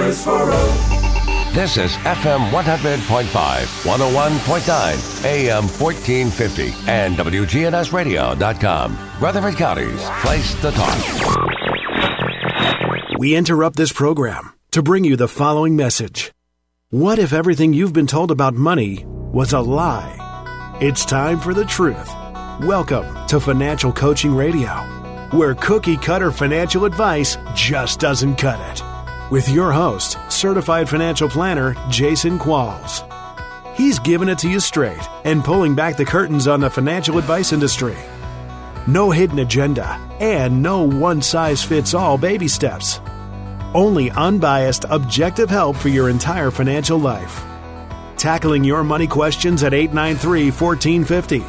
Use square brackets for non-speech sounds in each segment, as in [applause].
Chris Farrow. This is FM 100.5, 101.9, AM 1450, and WGNSradio.com. Rutherford County's place to talk. We interrupt this program to bring you the following message. What if everything you've been told about money was a lie? It's time for the truth. Welcome to Financial Coaching Radio, where cookie cutter financial advice just doesn't cut it. With your host, certified financial planner Jason Qualls. He's giving it to you straight and pulling back the curtains on the financial advice industry. No hidden agenda and no one size fits all baby steps. Only unbiased, objective help for your entire financial life. Tackling your money questions at 893 1450.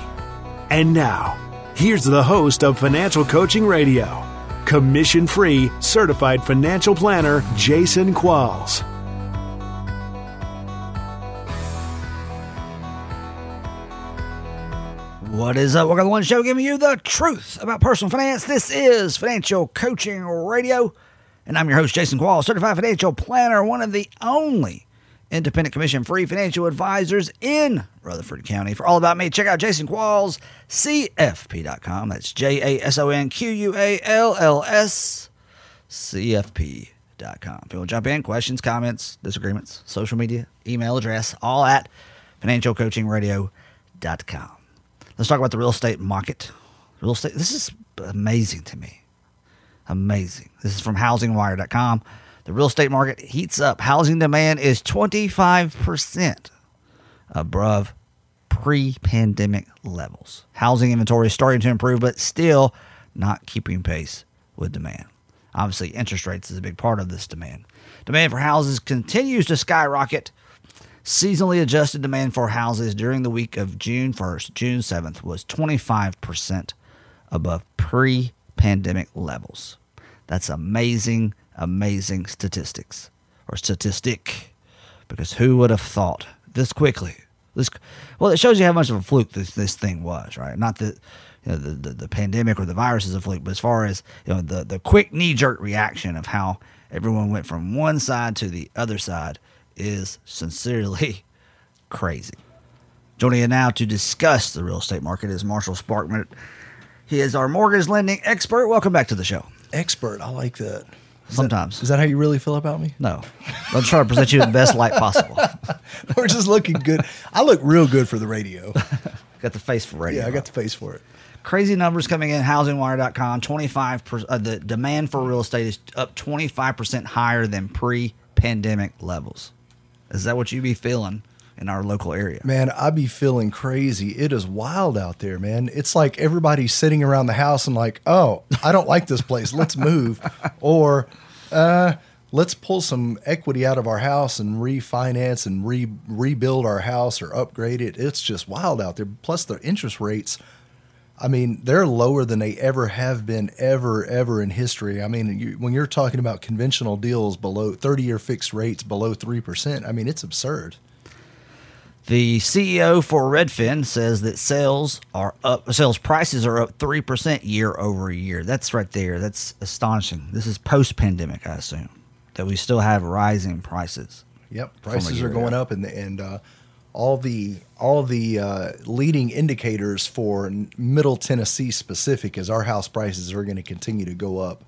And now, here's the host of Financial Coaching Radio, commission free, certified financial planner Jason Qualls. What is up? Welcome to one show giving you the truth about personal finance. This is Financial Coaching Radio, and I'm your host, Jason Qualls, certified financial planner, one of the only independent commission free financial advisors in Rutherford County. For all about me, check out Jason Qualls, CFP.com. That's J A S O N Q U A L L S, CFP.com. If you want to jump in, questions, comments, disagreements, social media, email address, all at financialcoachingradio.com. Let's talk about the real estate market. Real estate, this is amazing to me. Amazing. This is from housingwire.com. The real estate market heats up. Housing demand is 25% above pre pandemic levels. Housing inventory is starting to improve, but still not keeping pace with demand. Obviously, interest rates is a big part of this demand. Demand for houses continues to skyrocket. Seasonally adjusted demand for houses during the week of June 1st, June 7th was 25% above pre pandemic levels. That's amazing, amazing statistics or statistic. Because who would have thought this quickly? This well, it shows you how much of a fluke this, this thing was, right? Not that you know, the, the, the pandemic or the virus is a fluke, but as far as you know, the, the quick knee jerk reaction of how everyone went from one side to the other side is sincerely [laughs] crazy. Joining you now to discuss the real estate market is Marshall Sparkman. He is our mortgage lending expert. Welcome back to the show. Expert, I like that. Sometimes. That, is that how you really feel about me? No, I'm trying to present you in the best light possible. [laughs] We're just looking good. I look real good for the radio. [laughs] got the face for radio. Yeah, I got the face for it. Crazy numbers coming in. HousingWire.com. 25 per, uh, the demand for real estate is up 25 percent higher than pre-pandemic levels. Is that what you be feeling in our local area? Man, I be feeling crazy. It is wild out there, man. It's like everybody's sitting around the house and like, oh, I don't like this place. Let's move. [laughs] Or uh, let's pull some equity out of our house and refinance and re- rebuild our house or upgrade it. It's just wild out there. Plus the interest rates. I mean, they're lower than they ever have been, ever, ever in history. I mean, you, when you're talking about conventional deals below 30 year fixed rates below 3%, I mean, it's absurd. The CEO for Redfin says that sales are up, sales prices are up 3% year over year. That's right there. That's astonishing. This is post pandemic, I assume, that we still have rising prices. Yep, prices are going ago. up, and and uh, all the all the uh, leading indicators for Middle Tennessee specific is our house prices are going to continue to go up.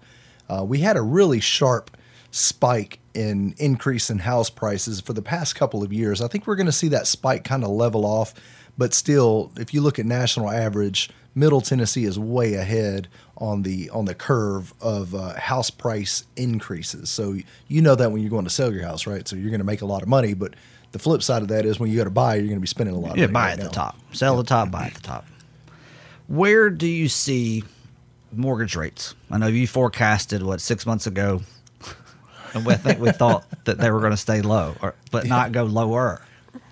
Uh, we had a really sharp spike in increase in house prices for the past couple of years. I think we're going to see that spike kind of level off, but still, if you look at national average, Middle Tennessee is way ahead on the on the curve of uh, house price increases. So you know that when you're going to sell your house, right? So you're going to make a lot of money, but the flip side of that is when you go to buy, you're going to be spending a lot. Yeah, money buy right at the top, sell at the top, buy at the top. Where do you see mortgage rates? I know you forecasted what six months ago, and we, I think we thought that they were going to stay low, or, but not go lower.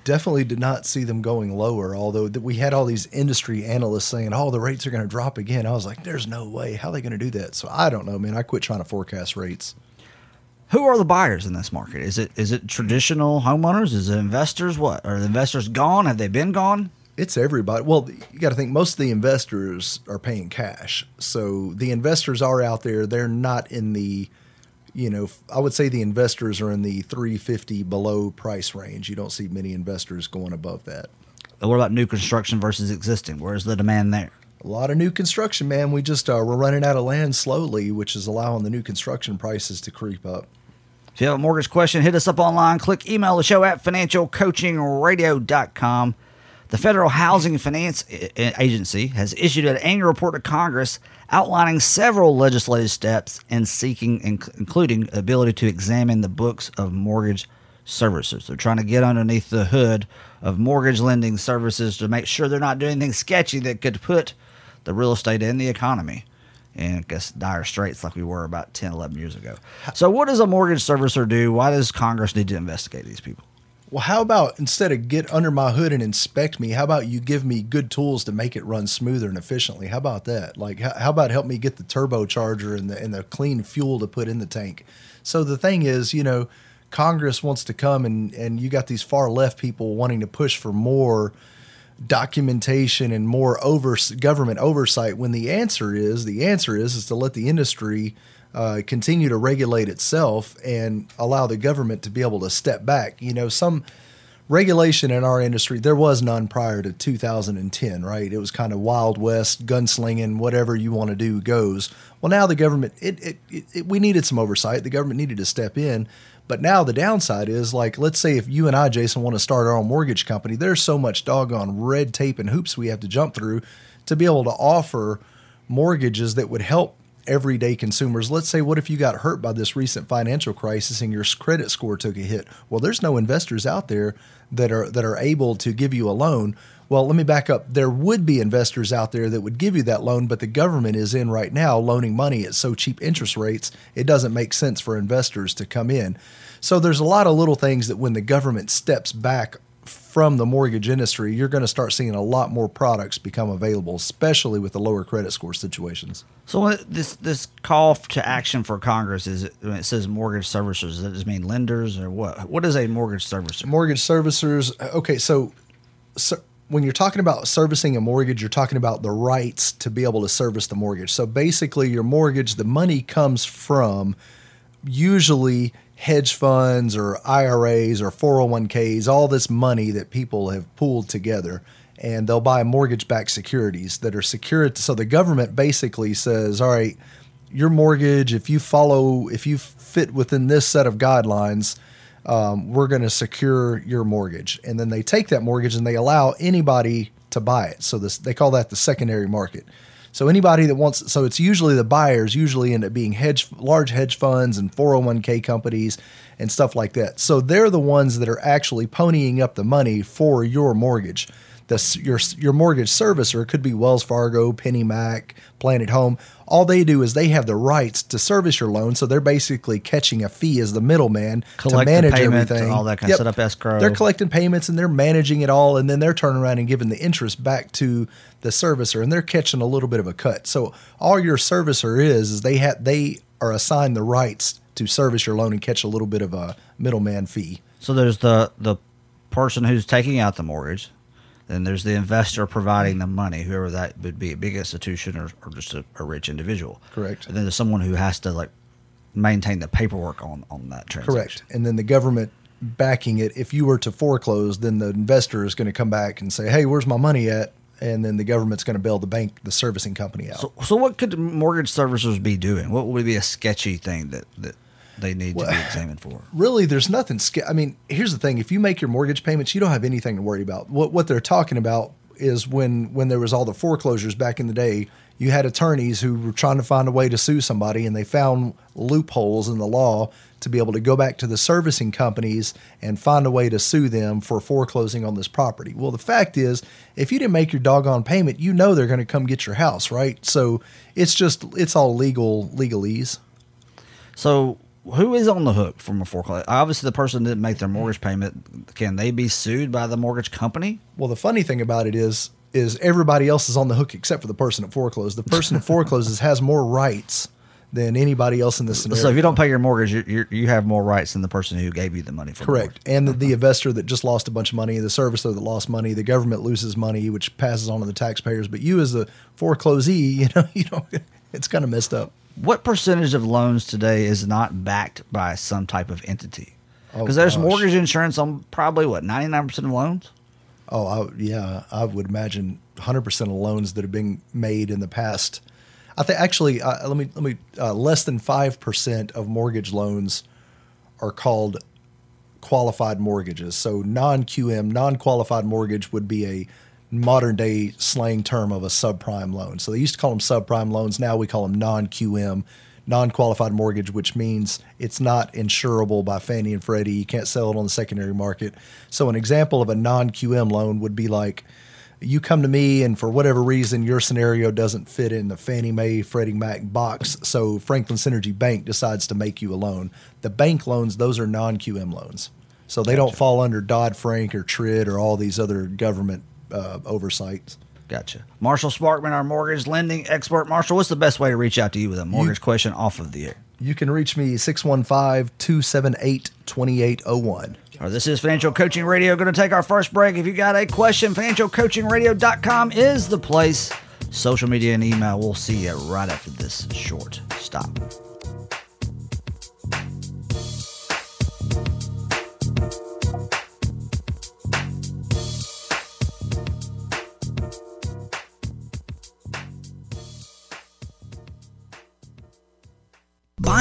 Definitely did not see them going lower. Although th- we had all these industry analysts saying, "Oh, the rates are going to drop again." I was like, "There's no way. How are they going to do that?" So I don't know, man. I quit trying to forecast rates. Who are the buyers in this market? Is it is it traditional homeowners? Is it investors? What are the investors gone? Have they been gone? It's everybody. Well, you got to think most of the investors are paying cash. So the investors are out there. They're not in the you know, I would say the investors are in the 350 below price range. You don't see many investors going above that. What about new construction versus existing? Where's the demand there? A lot of new construction, man. We just uh, we're running out of land slowly, which is allowing the new construction prices to creep up. If you have a mortgage question, hit us up online. Click email the show at financialcoachingradio.com. The Federal Housing Finance Agency has issued an annual report to Congress outlining several legislative steps and seeking, including ability to examine the books of mortgage services. They're trying to get underneath the hood of mortgage lending services to make sure they're not doing anything sketchy that could put the real estate and the economy in I guess dire straits like we were about 10, 11 years ago. So, what does a mortgage servicer do? Why does Congress need to investigate these people? Well, how about instead of get under my hood and inspect me, how about you give me good tools to make it run smoother and efficiently? How about that? Like, how, about help me get the turbocharger and the and the clean fuel to put in the tank? So the thing is, you know, Congress wants to come and and you got these far left people wanting to push for more documentation and more over government oversight. When the answer is the answer is is to let the industry uh, continue to regulate itself and allow the government to be able to step back. You know, some regulation in our industry, there was none prior to 2010, right? It was kind of Wild West, gunslinging, whatever you want to do goes. Well, now the government, it, it, it, we needed some oversight. The government needed to step in. But now the downside is like, let's say if you and I, Jason, want to start our own mortgage company, there's so much doggone red tape and hoops we have to jump through to be able to offer mortgages that would help everyday consumers. Let's say, what if you got hurt by this recent financial crisis and your credit score took a hit? Well, there's no investors out there that are that are able to give you a loan. Well, let me back up. There would be investors out there that would give you that loan, but the government is in right now loaning money at so cheap interest rates, it doesn't make sense for investors to come in. So there's a lot of little things that when the government steps back from the mortgage industry, you're going to start seeing a lot more products become available, especially with the lower credit score situations. So this this call to action for Congress is when it says mortgage servicers, does that just mean lenders or what? What is a mortgage servicer? Mortgage servicers. Okay, so, so when you're talking about servicing a mortgage, you're talking about the rights to be able to service the mortgage. So basically, your mortgage, the money comes from usually hedge funds or IRAs or 401ks, all this money that people have pooled together. And they'll buy mortgage backed securities that are secured. So the government basically says, all right, your mortgage, if you follow, if you fit within this set of guidelines, um, we're going to secure your mortgage. And then they take that mortgage and they allow anybody to buy it. So this, they call that the secondary market. So anybody that wants, so it's usually the buyers usually end up being hedge, large hedge funds and 401k companies and stuff like that. So they're the ones that are actually ponying up the money for your mortgage the, your your mortgage servicer could be Wells Fargo, PennyMac, Planet Home. All they do is they have the rights to service your loan, so they're basically catching a fee as the middleman to manage payment, everything. All that kind yep. of set up escrow. They're collecting payments and they're managing it all, and then they're turning around and giving the interest back to the servicer, and they're catching a little bit of a cut. So all your servicer is is they have they are assigned the rights to service your loan and catch a little bit of a middleman fee. So there's the the person who's taking out the mortgage then there's the investor providing the money, whoever that would be, a big institution or, or just a, a, rich individual. Correct. And then there's someone who has to like maintain the paperwork on, on that transaction. Correct. And then the government backing it. If you were to foreclose, then the investor is going to come back and say, "Hey, where's my money at?" And then the government's going to bail the bank, the servicing company out. So, so what could mortgage servicers be doing? What would be a sketchy thing that that they need well, to be [laughs] examined for? Really, there's nothing. I mean, here's the thing: if you make your mortgage payments, you don't have anything to worry about. What what they're talking about is when when there was all the foreclosures back in the day, you had attorneys who were trying to find a way to sue somebody, and they found loopholes in the law to be able to go back to the servicing companies and find a way to sue them for foreclosing on this property. Well, the fact is, if you didn't make your doggone payment, you know they're going to come get your house, right? So it's just it's all legal legalese. So who is on the hook from a foreclosure? Obviously, the person didn't make their mortgage payment. Can they be sued by the mortgage company? Well, the funny thing about it is, is everybody else is on the hook except for the person that foreclosed. The person that [laughs] forecloses has more rights than anybody else in this scenario. So if you don't pay your mortgage, you you have more rights than the person who gave you the money. For Correct. The and the, the, investor that just lost a bunch of money, the servicer that lost money, the government loses money, which passes on to the taxpayers. But you as the foreclosee, [laughs] you know, you know, it's kind of messed up. What percentage of loans today is not backed by some type of entity? Oh, Because there's gosh. mortgage insurance on probably what 99% of loans. Oh, I, yeah, I would imagine 100% of loans that have been made in the past. I think actually, uh, let me let me uh, less than five percent of mortgage loans are called qualified mortgages. So non QM, non qualified mortgage would be a modern day slang term of a subprime loan. So they used to call them subprime loans. Now we call them non QM, non qualified mortgage, which means it's not insurable by Fannie and Freddie. You can't sell it on the secondary market. So an example of a non QM loan would be like you come to me and for whatever reason your scenario doesn't fit in the Fannie Mae Freddie Mac box so Franklin Synergy Bank decides to make you a loan the bank loans those are non-QM loans so they don't fall under Dodd-Frank or TRID or all these other government uh, oversights Gotcha. Marshall Sparkman, our mortgage lending expert. Marshall, what's the best way to reach out to you with a mortgage question off of the air? you can reach me 615-278-2801 Or this is Financial Coaching Radio. Going to take our first break. If you got a question, financialcoachingradio.com is the place. Social media and email. We'll see you right after this short stop.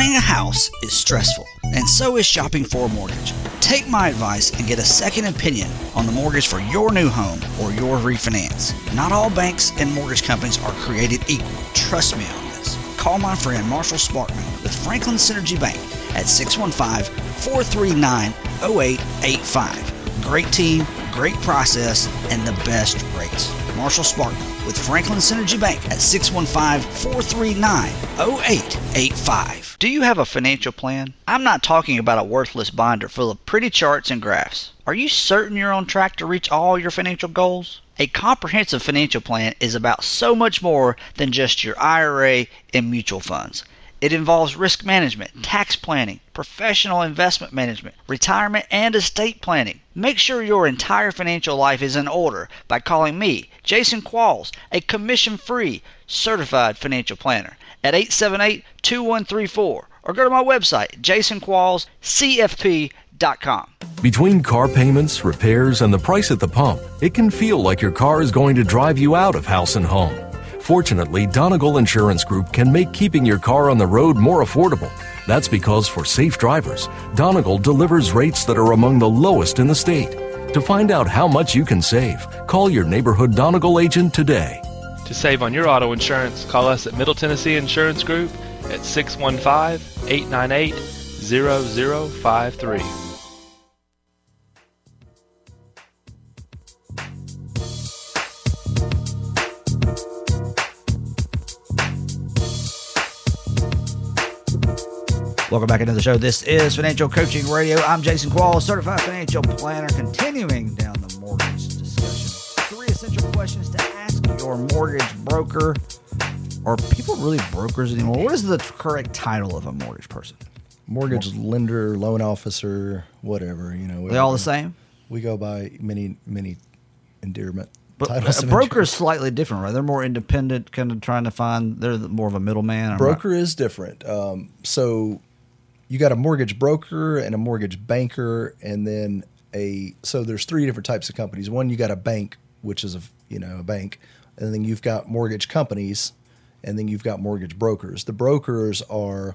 Buying a house is stressful, and so is shopping for a mortgage. Take my advice and get a second opinion on the mortgage for your new home or your refinance. Not all banks and mortgage companies are created equal. Trust me on this. Call my friend Marshall Sparkman with Franklin Synergy Bank at 615 439 0885. Great team, great process, and the best rates. Marshall Sparkman with Franklin Synergy Bank at 615 439 0885. Do you have a financial plan? I'm not talking about a worthless binder full of pretty charts and graphs. Are you certain you're on track to reach all your financial goals? A comprehensive financial plan is about so much more than just your IRA and mutual funds. It involves risk management, hmm. tax planning, professional investment management, retirement, and estate planning. Make sure your entire financial life is in order by calling me, Jason Qualls, a commission free certified financial planner, at 878 2134 or go to my website, jasonquallscfp.com. Between car payments, repairs, and the price at the pump, it can feel like your car is going to drive you out of house and home. Fortunately, Donegal Insurance Group can make keeping your car on the road more affordable. That's because for safe drivers, Donegal delivers rates that are among the lowest in the state. To find out how much you can save, call your neighborhood Donegal agent today. To save on your auto insurance, call us at Middle Tennessee Insurance Group at 615 898 0053. Welcome back into the show. This is Financial Coaching Radio. I'm Jason Qualls, certified financial planner, continuing down the mortgage discussion. Three essential questions to ask your mortgage broker. Are people really brokers anymore? What is the correct title of a mortgage person? mortgage lender loan officer whatever you know Are they all the same? we go by many many endearment But a broker is slightly different, right? They're more independent, kind of trying to find. They're more of a middleman. Broker is different. Um, so you got a mortgage broker and a mortgage banker, and then a so there's three different types of companies. One, you got a bank, which is a you know a bank, and then you've got mortgage companies, and then you've got mortgage brokers. The brokers are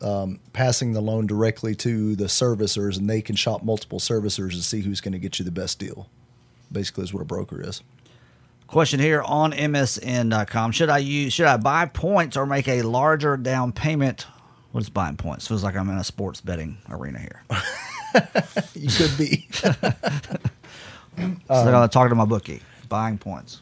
um, passing the loan directly to the servicers, and they can shop multiple servicers to see who's going to get you the best deal. Basically, is what a broker is. Question here on MSN.com: Should I use? Should I buy points or make a larger down payment? What is buying points? Feels like I'm in a sports betting arena here. [laughs] You could be. [laughs] so I gotta talk to my bookie. Buying points.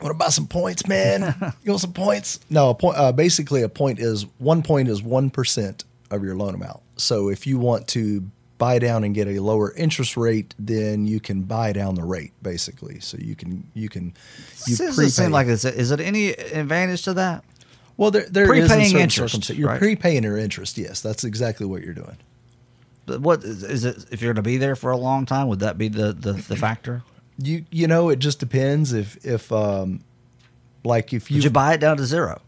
want to buy some points, man? you want some points? No, a point. Uh, basically, a point is one point is one percent of your loan amount. So if you want to buy down and get a lower interest rate, then you can buy down the rate, basically. So you can you can you This doesn't prepay. seem like it's, is it any advantage to that? Well, there there prepaying interest, You're right? prepaying your interest. Yes, that's exactly what you're doing. But what is, is it? If you're going to be there for a long time, would that be the the, the factor? You you know it just depends if if um like if you Would you buy it down to zero?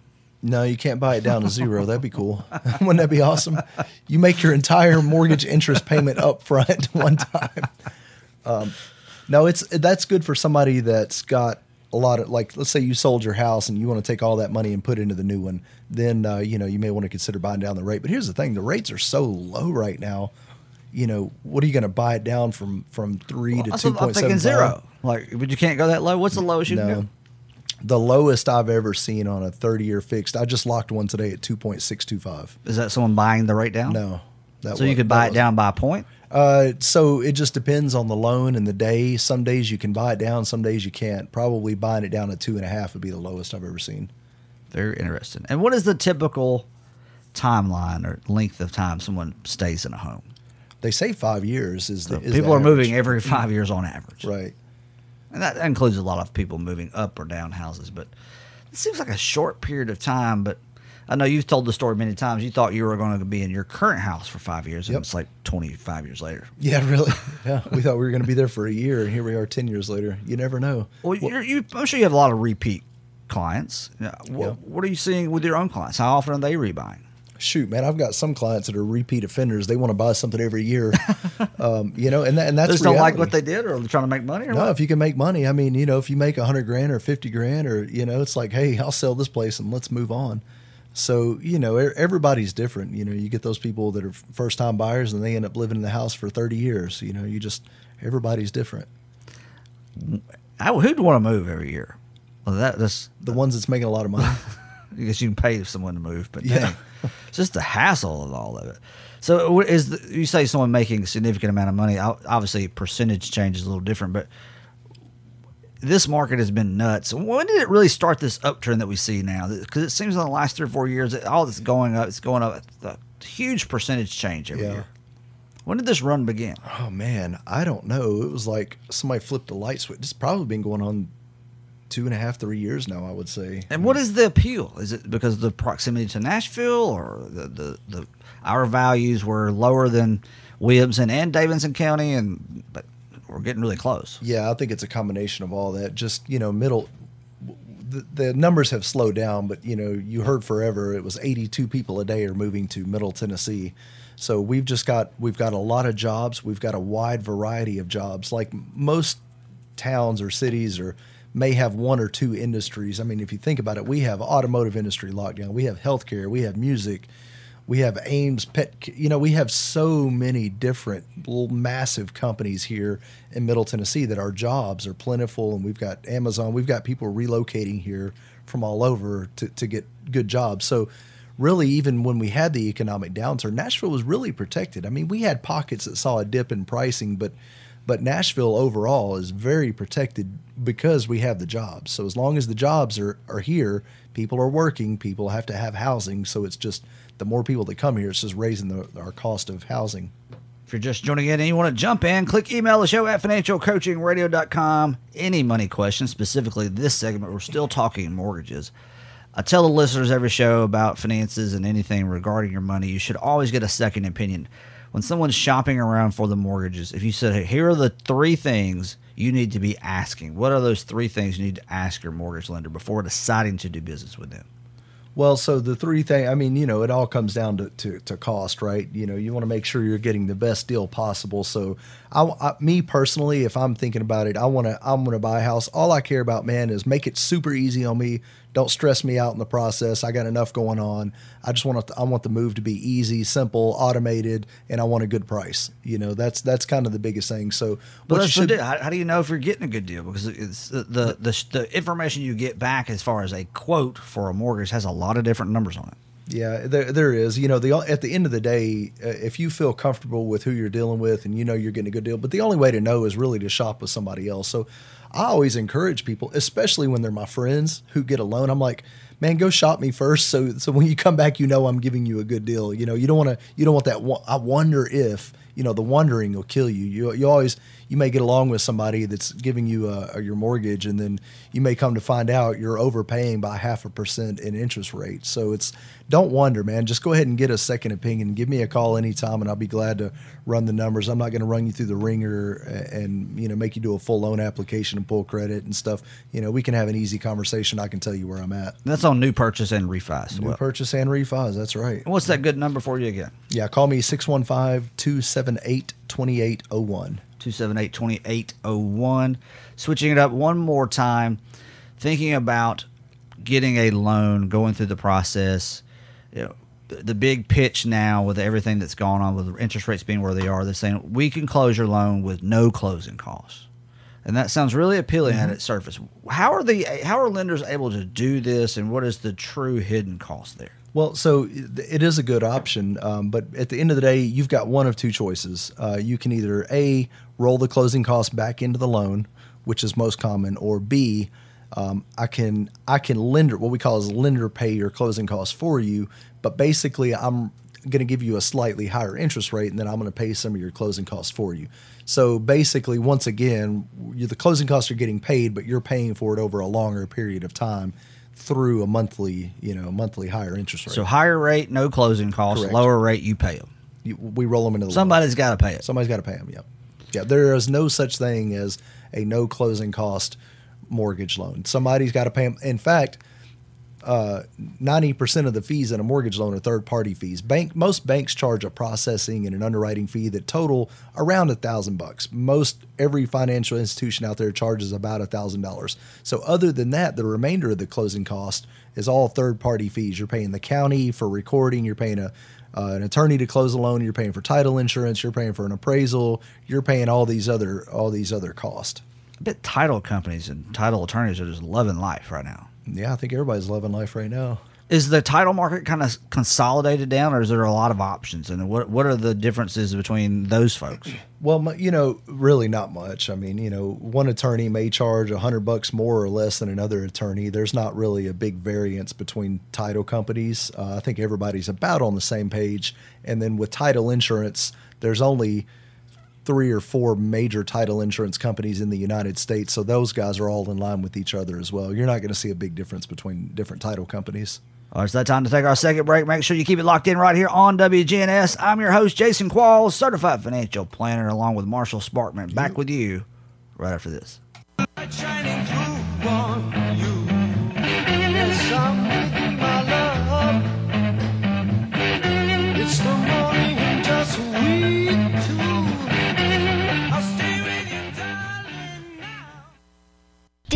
No, you can't buy it down to zero. That'd be cool. [laughs] Wouldn't that be awesome? You make your entire mortgage interest payment up front [laughs] one time. Um, no, it's that's good for somebody that's got a lot of like. Let's say you sold your house and you want to take all that money and put into the new one. Then uh, you know you may want to consider buying down the rate. But here's the thing: the rates are so low right now. You know, what are you going to buy it down from from three to That's two thinking seven zero. Like, but you can't go that low. What's the lowest you can go? The lowest I've ever seen on a 30 year fixed. I just locked one today at 2.625. Is that someone buying the rate down? No. That So you could buy it down by a point. Uh, so it just depends on the loan and the day. Some days you can buy it down, some days you can't. Probably buying it down at two and a half would be the lowest I've ever seen. Very interesting. And what is the typical timeline or length of time someone stays in a home? They say five years is the is people the are moving every five years on average. right. And that includes a lot of people moving up or down houses. But it seems like a short period of time. But I know you've told the story many times. You thought you were going to be in your current house for five years, and Yep. it's like 25 years later. Yeah, really. [laughs] Yeah, we thought we were going to be there for a year, and here we are ten years later. You never know. Well, you're, you, I'm sure you have a lot of repeat clients. What, Yeah. what are you seeing with your own clients? How often are they rebuying? shoot, man, I've got some clients that are repeat offenders. They want to buy something every year, [laughs] um, you know, and that, and that's They just don't like what they did, or they're trying to make money, or No, what? if you can make money, I mean, you know, if you make a hundred grand or fifty grand, or you know, it's like, hey, I'll sell this place and let's move on. So you know, everybody's different. You know, you get those people that are first time buyers and they end up living in the house for thirty years. You know, you just everybody's different. I, who'd want to move every year? Well, that that's The ones that's making a lot of money. [laughs] I guess you can pay someone to move, but Yeah. it's just the hassle of all of it. So, is the, you say someone making a significant amount of money? Obviously, percentage change is a little different, but this market has been nuts. When did it really start this uptrend that we see now? Because it seems in the last three or four years, all this going up, it's going up a huge percentage change every Yeah. year. When did this run begin? oh man, I don't know. It was like somebody flipped the light switch. It's probably been going on two and a half, three years now. I would say. And what is the appeal? Is it because of the proximity to Nashville, or the the, the our values were lower than Williamson and Davidson County, and but we're getting really close. Yeah, I think it's a combination of all that. Just you know, middle. The, the numbers have slowed down, but you know, you heard forever it was 82 people a day are moving to Middle Tennessee. So we've just got we've got a lot of jobs. We've got a wide variety of jobs. Like most towns or cities or may have one or two industries. I mean, if you think about it, we have automotive industry lockdown. We have healthcare. We have music. We have Ames Pet. You know, we have so many different massive companies here in Middle Tennessee that our jobs are plentiful, and we've got Amazon. We've got people relocating here from all over to, to get good jobs. So, really, even when we had the economic downturn, Nashville was really protected. I mean, we had pockets that saw a dip in pricing, but but Nashville overall is very protected because we have the jobs. So as long as the jobs are, are here, people are working, people have to have housing. So it's just the more people that come here, it's just raising the, our cost of housing. If you're just joining in and you want to jump in, click email the show at financialcoachingradio.com. Any money questions, specifically this segment, we're still talking mortgages. I tell the listeners every show about finances and anything regarding your money. You should always get a second opinion. When someone's shopping around for the mortgages, if you said, hey, here are the three things you need to be asking, what are those three things you need to ask your mortgage lender before deciding to do business with them? Well, so the three thing, I mean, you know, it all comes down to, to, to cost, right? You know, you want to make sure you're getting the best deal possible. So, I, I, me personally, if I'm thinking about it, I want to, I'm going to buy a house. All I care about, man, is make it super easy on me. Don't stress me out in the process. I got enough going on. I just want to, I want the move to be easy, simple, automated, and I want a good price. You know, that's that's kind of the biggest thing. So, But what should. How, how do you know if you're getting a good deal? Because it's the, the the the information you get back as far as a quote for a mortgage has a lot of different numbers on it. Yeah, there there is. You know, the at the end of the day, uh, if you feel comfortable with who you're dealing with and you know you're getting a good deal, but the only way to know is really to shop with somebody else. So, I always encourage people, especially when they're my friends who get a loan. I'm like, man, go shop me first, so so when you come back, you know I'm giving you a good deal. You know, you don't want to you don't want that. I wonder if you know the wondering will kill you. You you always you may get along with somebody that's giving you uh, your mortgage, and then you may come to find out you're overpaying by half a percent in interest rate. So it's don't wonder, man. Just go ahead and get a second opinion. Give me a call anytime, and I'll be glad to run the numbers. I'm not going to run you through the ringer and you know make you do a full loan application and pull credit and stuff. You know, we can have an easy conversation. I can tell you where I'm at. That's on new purchase and refis. New well. purchase and refis. That's right. And What's that good number for you again? Yeah, call me 615 278 2801. 278 2801. Switching it up one more time, thinking about getting a loan, going through the process. You know, the big pitch now with everything that's gone on with interest rates being where they are, they're saying we can close your loan with no closing costs. And that sounds really appealing at its surface. How are the how are lenders able to do this and what is the true hidden cost there? Well, so it is a good option, um, but at the end of the day, you've got one of two choices. Uh, you can either a roll the closing costs back into the loan, which is most common, or b um, I can I can lender what we call is lender pay your closing costs for you, but basically I'm going to give you a slightly higher interest rate, and then I'm going to pay some of your closing costs for you. So basically, once again, the closing costs are getting paid, but you're paying for it over a longer period of time through a monthly, you know, monthly higher interest rate. So higher rate, no closing costs, Correct. lower rate, you pay them. You, we roll them into the. Somebody's got to pay it. Somebody's got to pay them. Yep. Yeah. There is no such thing as a no closing cost mortgage loan. Somebody's got to pay them. In fact, ninety percent of the fees in a mortgage loan are third party fees. Bank most banks charge a processing and an underwriting fee that total around a thousand bucks. Most every financial institution out there charges about a thousand dollars. So other than that, the remainder of the closing cost is all third party fees. You're paying the county for recording. You're paying a uh, an attorney to close a loan. You're paying for title insurance. You're paying for an appraisal. You're paying all these other all these other costs. I bet title companies and title attorneys are just loving life right now. Yeah, I think everybody's loving life right now. Is the title market kind of consolidated down, or is there a lot of options? And what what are the differences between those folks? Well, you know, really not much. I mean, you know, one attorney may charge a hundred bucks more or less than another attorney. There's not really a big variance between title companies. Uh, I think everybody's about on the same page. And then with title insurance, there's only three or four major title insurance companies in the United States. So those guys are all in line with each other as well. You're not going to see a big difference between different title companies. All right, it's that time to take our second break. Make sure you keep it locked in right here on WGNS. I'm your host, Jason Qualls, certified financial planner, along with Marshall Sparkman. Back with you right after this.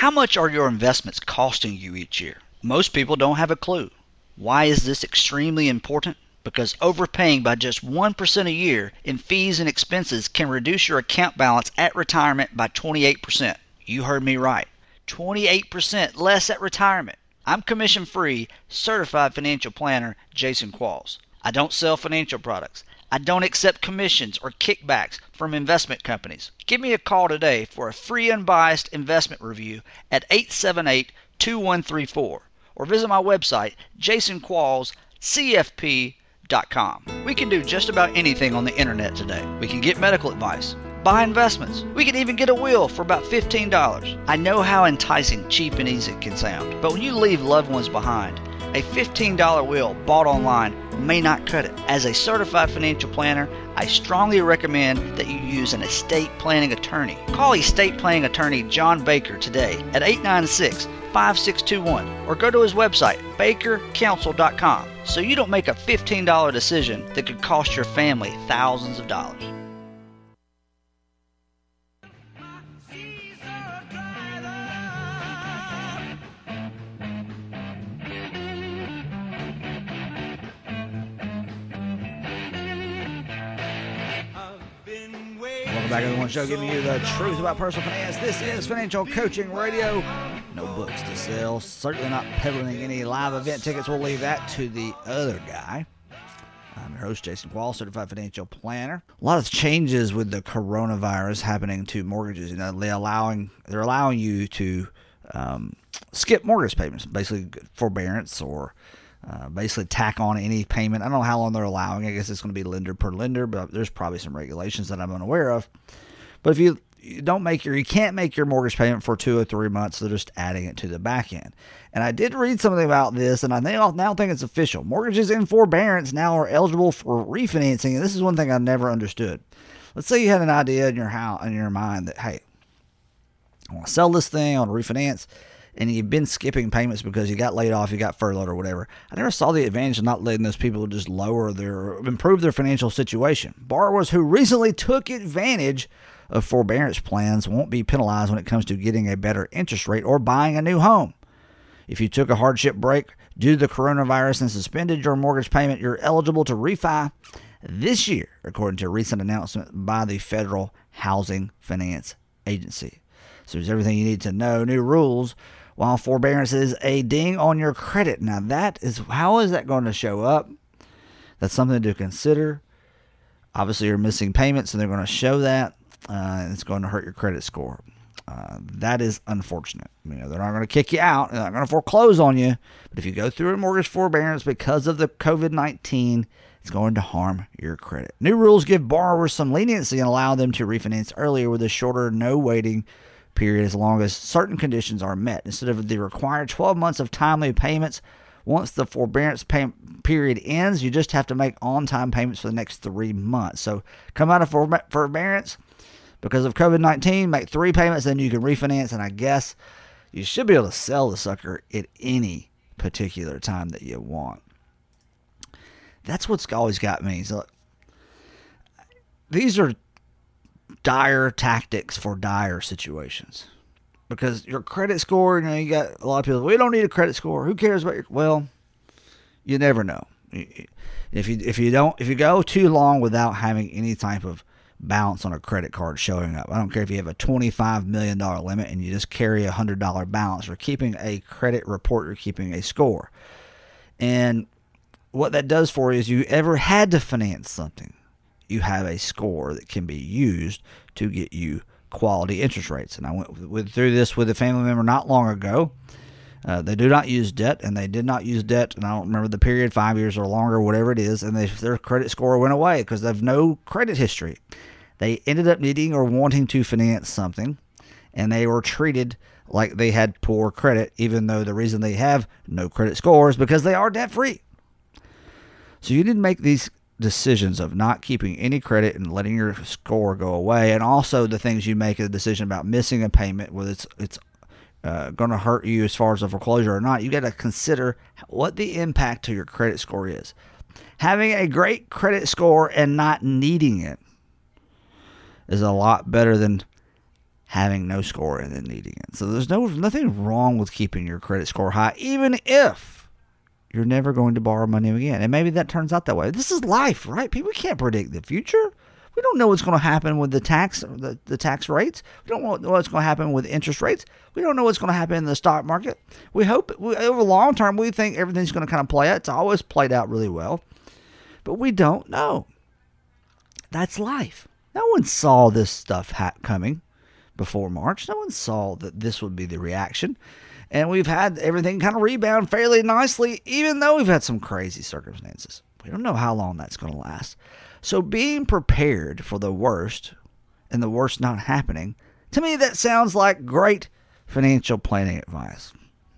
How much are your investments costing you each year? Most people don't have a clue. Why is this extremely important? Because overpaying by just 1% a year in fees and expenses can reduce your account balance at retirement by 28%. You heard me right. 28% less at retirement. I'm commission free, certified financial planner Jason Qualls. I don't sell financial products. I don't accept commissions or kickbacks from investment companies. Give me a call today for a free unbiased investment review at 878 2134 or visit my website, jasonquallscfp.com. We can do just about anything on the internet today. We can get medical advice, buy investments. We can even get a will for about $15. I know how enticing, cheap, and easy it can sound, but when you leave loved ones behind, a $15 will bought online may not cut it. As a certified financial planner, I strongly recommend that you use an estate planning attorney. Call estate planning attorney John Baker today at 896 5621 or go to his website, bakercounsel.com, so you don't make a $15 decision that could cost your family thousands of dollars. Back to the One Show, giving you the truth about personal finance. This is Financial Coaching Radio. No books to sell. Certainly not peddling any live event tickets. We'll leave that to the other guy. I'm your your host, Jason Wall, certified financial planner. A lot of changes with the coronavirus happening to mortgages. You know, they allowing they're allowing you to um, skip mortgage payments, basically forbearance or uh, basically tack on any payment. I don't know how long they're allowing. I guess it's going to be lender per lender, but there's probably some regulations that I'm unaware of. But if you you don't make your you can't make your mortgage payment for two or three months. They're just adding it to the back end. And I did read something about this, and I now think it's official. Mortgages in forbearance now are eligible for refinancing, and this is one thing I never understood. Let's say you had an idea in your house in your mind that hey, I want to sell this thing, I want to refinance, and you've been skipping payments because you got laid off, you got furloughed or whatever. I never saw the advantage of not letting those people just lower their improve their financial situation. Borrowers who recently took advantage of forbearance plans won't be penalized when it comes to getting a better interest rate or buying a new home. If you took a hardship break due to the coronavirus and suspended your mortgage payment, you're eligible to refi this year, according to a recent announcement by the Federal Housing Finance Agency. So there's everything you need to know. New rules. While forbearance is a ding on your credit. Now that is how is that going to show up? That's something to consider. Obviously, you're missing payments, and they're going to show that. Uh, it's going to hurt your credit score. Uh, that is unfortunate. You know, they're not going to kick you out. They're not going to foreclose on you. But if you go through a mortgage forbearance because of the COVID 19, it's going to harm your credit. New rules give borrowers some leniency and allow them to refinance earlier with a shorter, no waiting period as long as certain conditions are met. Instead of the required 12 months of timely payments, once the forbearance pay- period ends, you just have to make on time payments for the next three months. So come out of forbe- forbearance because of COVID 19, make three payments, then you can refinance. And I guess you should be able to sell the sucker at any particular time that you want. That's what's always got me. So these are dire tactics for dire situations because your credit score, you know, you got a lot of people. We don't need a credit score. Who cares about your? Well, you never know. If you if you don't if you go too long without having any type of balance on a credit card showing up. I don't care if you have a $25 million limit and you just carry a $100 balance. You're keeping a credit report, you're keeping a score. And what that does for you is you ever had to finance something, you have a score that can be used to get you quality interest rates. And I went with, through this with a family member not long ago. Uh, they do not use debt, and they did not use debt, and I don't remember the period, five years or longer, whatever it is, and they, their credit score went away because they have no credit history. They ended up needing or wanting to finance something, and they were treated like they had poor credit, even though the reason they have no credit score is because they are debt free. So you didn't make these decisions of not keeping any credit and letting your score go away, and also the things you make a decision about missing a payment, whether it's it's uh, going to hurt you as far as a foreclosure or not, you got to consider what the impact to your credit score is. Having a great credit score and not needing it is a lot better than having no score and then needing it. So there's no nothing wrong with keeping your credit score high, even if you're never going to borrow money again. And maybe that turns out that way. This is life, right? People can't predict the future. We don't know what's going to happen with the tax the, the tax rates. We don't know what's going to happen with interest rates. We don't know what's going to happen in the stock market. We hope we, over long term we think everything's going to kind of play out. It's always played out really well, but we don't know. That's life. No one saw this stuff ha- coming before March. No one saw that this would be the reaction. And we've had everything kind of rebound fairly nicely, even though we've had some crazy circumstances. We don't know how long that's going to last. So being prepared for the worst and the worst not happening, to me, that sounds like great financial planning advice.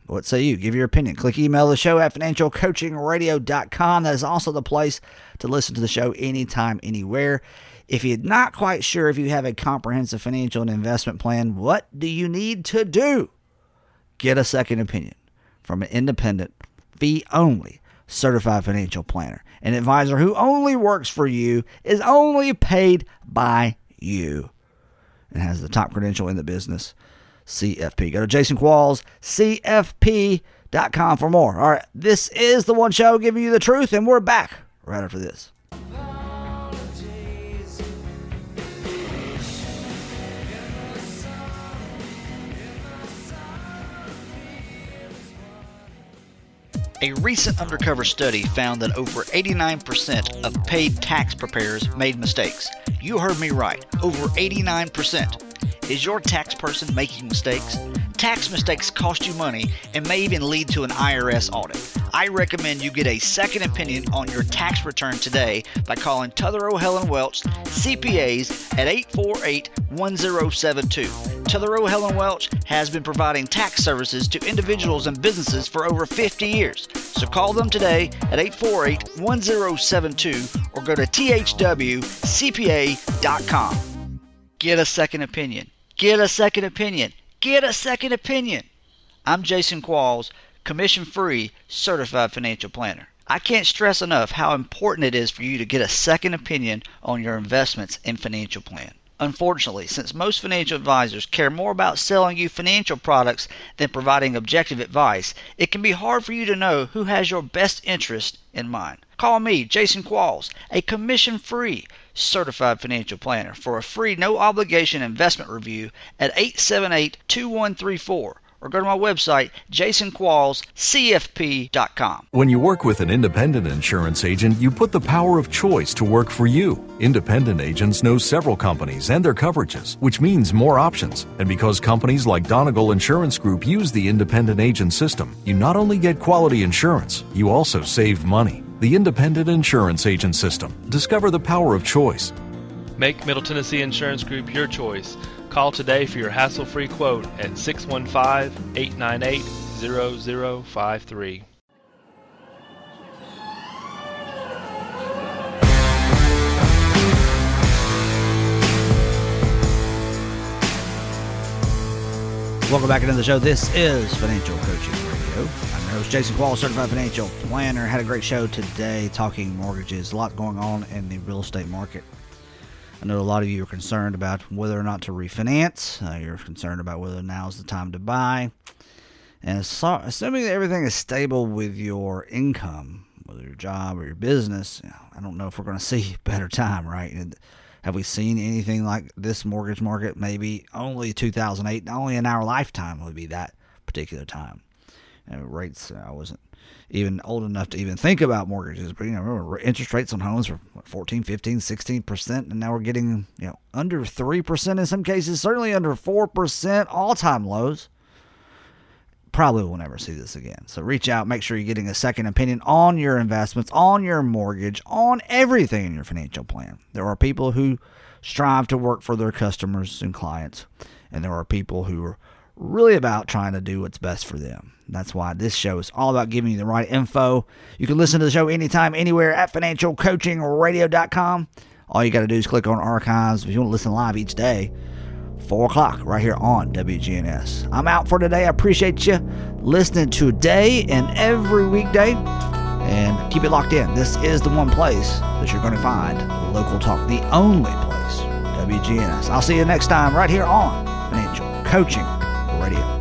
What say you? Give your opinion. Click email the show at financialcoachingradio.com. That is also the place to listen to the show anytime, anywhere. If you're not quite sure if you have a comprehensive financial and investment plan, what do you need to do? Get a second opinion from an independent, fee only certified financial planner. An advisor who only works for you, is only paid by you, and has the top credential in the business, CFP. Go to Jason Qualls, CFP.com for more. All right, this is the one show giving you the truth, and we're back right after this. A recent undercover study found that over 89% of paid tax preparers made mistakes. You heard me right, over 89%. Is your tax person making mistakes? Tax mistakes cost you money and may even lead to an IRS audit. I recommend you get a second opinion on your tax return today by calling Tuthero Helen Welch CPAs at 848 1072. Tuthero Helen Welch has been providing tax services to individuals and businesses for over 50 years. So call them today at 848 1072 or go to thwcpa.com. Get a second opinion. Get a second opinion. Get a second opinion. I'm Jason Qualls, commission free certified financial planner. I can't stress enough how important it is for you to get a second opinion on your investments and financial plan. Unfortunately, since most financial advisors care more about selling you financial products than providing objective advice, it can be hard for you to know who has your best interest in mind. Call me, Jason Qualls, a commission free certified financial planner, for a free no obligation investment review at 878 2134 or go to my website, jasonquallscfp.com. When you work with an independent insurance agent, you put the power of choice to work for you. Independent agents know several companies and their coverages, which means more options. And because companies like Donegal Insurance Group use the independent agent system, you not only get quality insurance, you also save money. The independent insurance agent system. Discover the power of choice. Make Middle Tennessee Insurance Group your choice. Call today for your hassle free quote at 615 898 0053. Welcome back into the show. This is Financial Coaching Radio. I'm your host, Jason Quall, certified financial planner. Had a great show today talking mortgages. A lot going on in the real estate market. I know a lot of you are concerned about whether or not to refinance. Uh, you're concerned about whether now is the time to buy. And so, assuming that everything is stable with your income, whether your job or your business, you know, I don't know if we're going [laughs] to see a better time, right? And have we seen anything like this mortgage market? Maybe only 2008, only in our lifetime would be that particular time. And rates, uh, I wasn't even old enough to even think about mortgages, but you know, remember interest rates on homes were what, 14, 15, 16%, and now we're getting, you know, under 3% in some cases, certainly under 4%, all time lows probably will never see this again. So reach out, make sure you're getting a second opinion on your investments, on your mortgage, on everything in your financial plan. There are people who strive to work for their customers and clients, and there are people who are really about trying to do what's best for them. That's why this show is all about giving you the right info. You can listen to the show anytime, anywhere at financialcoachingradio.com. All you got to do is click on archives if you want to listen live each day. 4 o'clock right here on WGNS. I'm out for today. I appreciate you listening today and every weekday. And keep it locked in. This is the one place that you're going to find local talk, the only place, WGNS. I'll see you next time right here on Financial Coaching Radio.